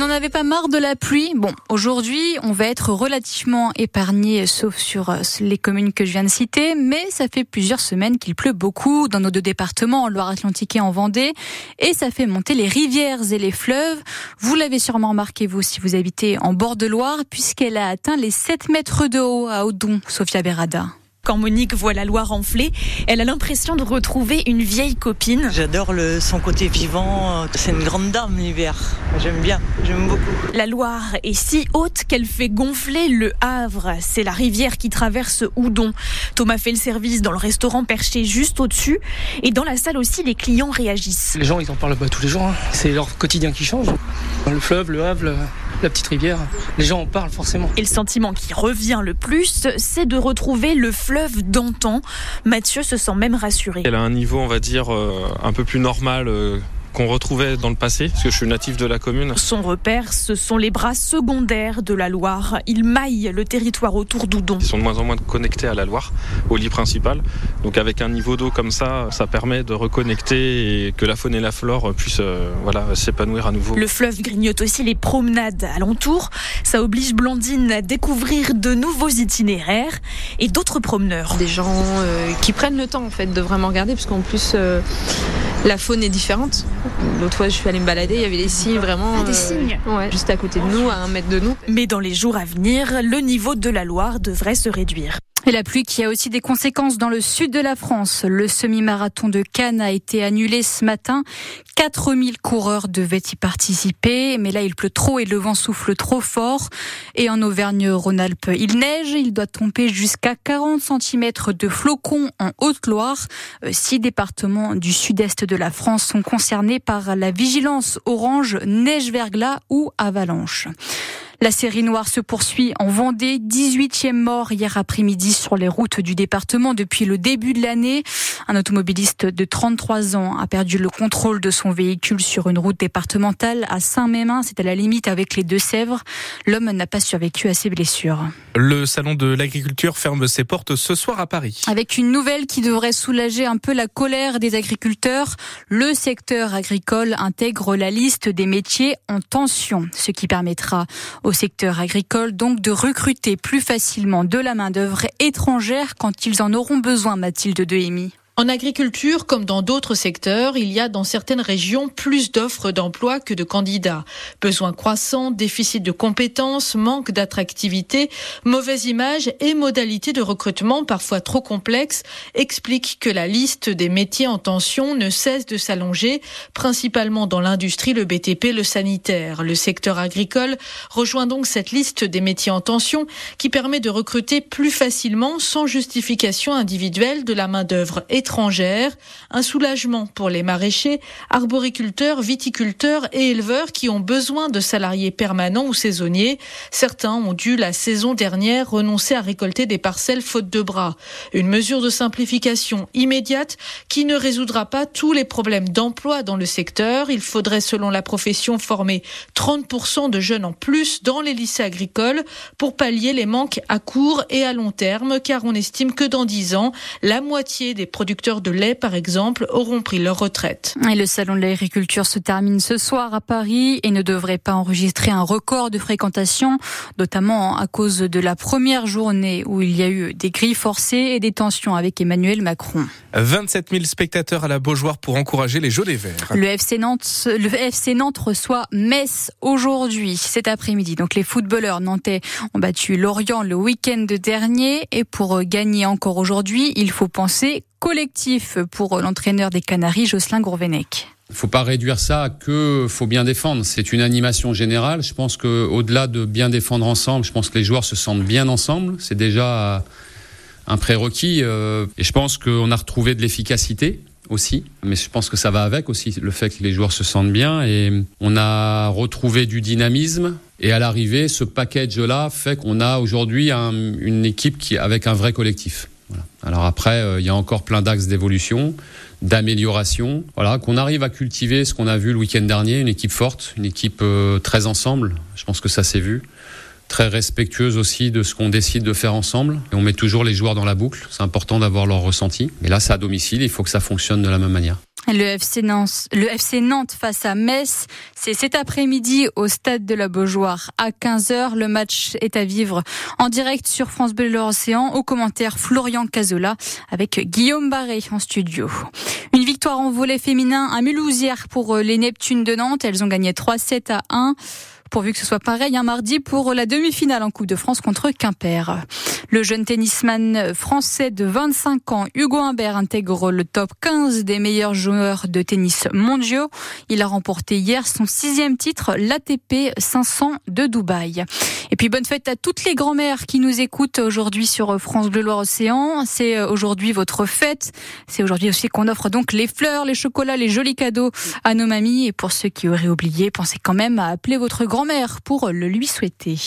n'en avez pas marre de la pluie? Bon, aujourd'hui, on va être relativement épargné, sauf sur euh, les communes que je viens de citer, mais ça fait plusieurs semaines qu'il pleut beaucoup dans nos deux départements, en Loire-Atlantique et en Vendée, et ça fait monter les rivières et les fleuves. Vous l'avez sûrement remarqué, vous, si vous habitez en bord de Loire, puisqu'elle a atteint les 7 mètres de haut à Audon, Sophia Berada. Quand Monique voit la Loire enflée, elle a l'impression de retrouver une vieille copine. J'adore le, son côté vivant. C'est une grande dame l'hiver. J'aime bien, j'aime beaucoup. La Loire est si haute qu'elle fait gonfler le Havre. C'est la rivière qui traverse Houdon. Thomas fait le service dans le restaurant perché juste au-dessus. Et dans la salle aussi, les clients réagissent. Les gens, ils en parlent pas tous les jours. Hein. C'est leur quotidien qui change. Le fleuve, le Havre, la petite rivière. Les gens en parlent forcément. Et le sentiment qui revient le plus, c'est de retrouver le fleuve d'antan. Mathieu se sent même rassuré. Elle a un niveau, on va dire, euh, un peu plus normal euh, qu'on retrouvait dans le passé, parce que je suis natif de la commune. Son repère, ce sont les bras secondaires de la Loire. Ils maillent le territoire autour d'Oudon. Ils sont de moins en moins connectés à la Loire, au lit principal. Donc avec un niveau d'eau comme ça, ça permet de reconnecter et que la faune et la flore puissent euh, voilà, s'épanouir à nouveau. Le fleuve grignote aussi les promenades alentour. Ça oblige Blandine à découvrir de nouveaux itinéraires et d'autres promeneurs. Des gens euh, qui prennent le temps en fait de vraiment regarder, parce qu'en plus... Euh, la faune est différente. L'autre fois, je suis allée me balader, il y avait des signes vraiment. Ah, des signes ouais, Juste à côté de nous, à un mètre de nous. Mais dans les jours à venir, le niveau de la Loire devrait se réduire. Et la pluie qui a aussi des conséquences dans le sud de la France. Le semi-marathon de Cannes a été annulé ce matin. 4000 coureurs devaient y participer, mais là il pleut trop et le vent souffle trop fort. Et en Auvergne-Rhône-Alpes, il neige, il doit tomber jusqu'à 40 cm de flocons en Haute-Loire. Euh, six départements du sud-est de la France sont concernés par la vigilance orange neige-verglas ou avalanche. La série noire se poursuit en Vendée. 18e mort hier après-midi sur les routes du département depuis le début de l'année. Un automobiliste de 33 ans a perdu le contrôle de son véhicule sur une route départementale à Saint-Mémin. C'est à la limite avec les Deux-Sèvres. L'homme n'a pas survécu à ses blessures. Le salon de l'agriculture ferme ses portes ce soir à Paris. Avec une nouvelle qui devrait soulager un peu la colère des agriculteurs, le secteur agricole intègre la liste des métiers en tension, ce qui permettra au secteur agricole donc de recruter plus facilement de la main-d'œuvre étrangère quand ils en auront besoin, Mathilde Dehemi. En agriculture, comme dans d'autres secteurs, il y a dans certaines régions plus d'offres d'emploi que de candidats. Besoins croissants, déficit de compétences, manque d'attractivité, mauvaise image et modalités de recrutement parfois trop complexes expliquent que la liste des métiers en tension ne cesse de s'allonger, principalement dans l'industrie, le BTP, le sanitaire. Le secteur agricole rejoint donc cette liste des métiers en tension qui permet de recruter plus facilement, sans justification individuelle, de la main-d'œuvre étrangère, un soulagement pour les maraîchers, arboriculteurs, viticulteurs et éleveurs qui ont besoin de salariés permanents ou saisonniers. Certains ont dû la saison dernière renoncer à récolter des parcelles faute de bras. Une mesure de simplification immédiate qui ne résoudra pas tous les problèmes d'emploi dans le secteur. Il faudrait, selon la profession, former 30% de jeunes en plus dans les lycées agricoles pour pallier les manques à court et à long terme, car on estime que dans 10 ans, la moitié des producteurs de lait, par exemple, auront pris leur retraite. Et le salon de l'agriculture se termine ce soir à Paris et ne devrait pas enregistrer un record de fréquentation, notamment à cause de la première journée où il y a eu des grilles forcées et des tensions avec Emmanuel Macron. 27 000 spectateurs à la Beaujoire pour encourager les Jeux Verts. Le FC Nantes, le FC Nantes reçoit Metz aujourd'hui, cet après-midi. Donc les footballeurs nantais ont battu Lorient le week-end dernier et pour gagner encore aujourd'hui, il faut penser collectif pour l'entraîneur des Canaries, Jocelyn Gourvenec. Il faut pas réduire ça à que faut bien défendre. C'est une animation générale. Je pense que au-delà de bien défendre ensemble, je pense que les joueurs se sentent bien ensemble. C'est déjà un prérequis. Euh, et je pense qu'on a retrouvé de l'efficacité aussi. Mais je pense que ça va avec aussi le fait que les joueurs se sentent bien et on a retrouvé du dynamisme. Et à l'arrivée, ce package-là fait qu'on a aujourd'hui une équipe qui avec un vrai collectif. Alors après, euh, il y a encore plein d'axes d'évolution, d'amélioration. Voilà, qu'on arrive à cultiver ce qu'on a vu le week-end dernier, une équipe forte, une équipe euh, très ensemble. Je pense que ça s'est vu. Très respectueuse aussi de ce qu'on décide de faire ensemble. Et on met toujours les joueurs dans la boucle. C'est important d'avoir leur ressenti. Mais là, c'est à domicile. Il faut que ça fonctionne de la même manière. Le FC, Nantes, face à Metz, c'est cet après-midi au stade de la Beaujoire à 15h. Le match est à vivre en direct sur France Bleu Océan. Au commentaire Florian Cazola avec Guillaume Barré en studio. Une victoire en volet féminin à Mulhouse pour les Neptunes de Nantes. Elles ont gagné 3-7 à 1 pourvu que ce soit pareil un mardi pour la demi-finale en Coupe de France contre Quimper. Le jeune tennisman français de 25 ans, Hugo Humbert, intègre le top 15 des meilleurs joueurs de tennis mondiaux. Il a remporté hier son sixième titre, l'ATP 500 de Dubaï. Et puis bonne fête à toutes les grand-mères qui nous écoutent aujourd'hui sur France Bleu Loire Océan. C'est aujourd'hui votre fête. C'est aujourd'hui aussi qu'on offre donc les fleurs, les chocolats, les jolis cadeaux à nos mamies. Et pour ceux qui auraient oublié, pensez quand même à appeler votre grand-mère pour le lui souhaiter.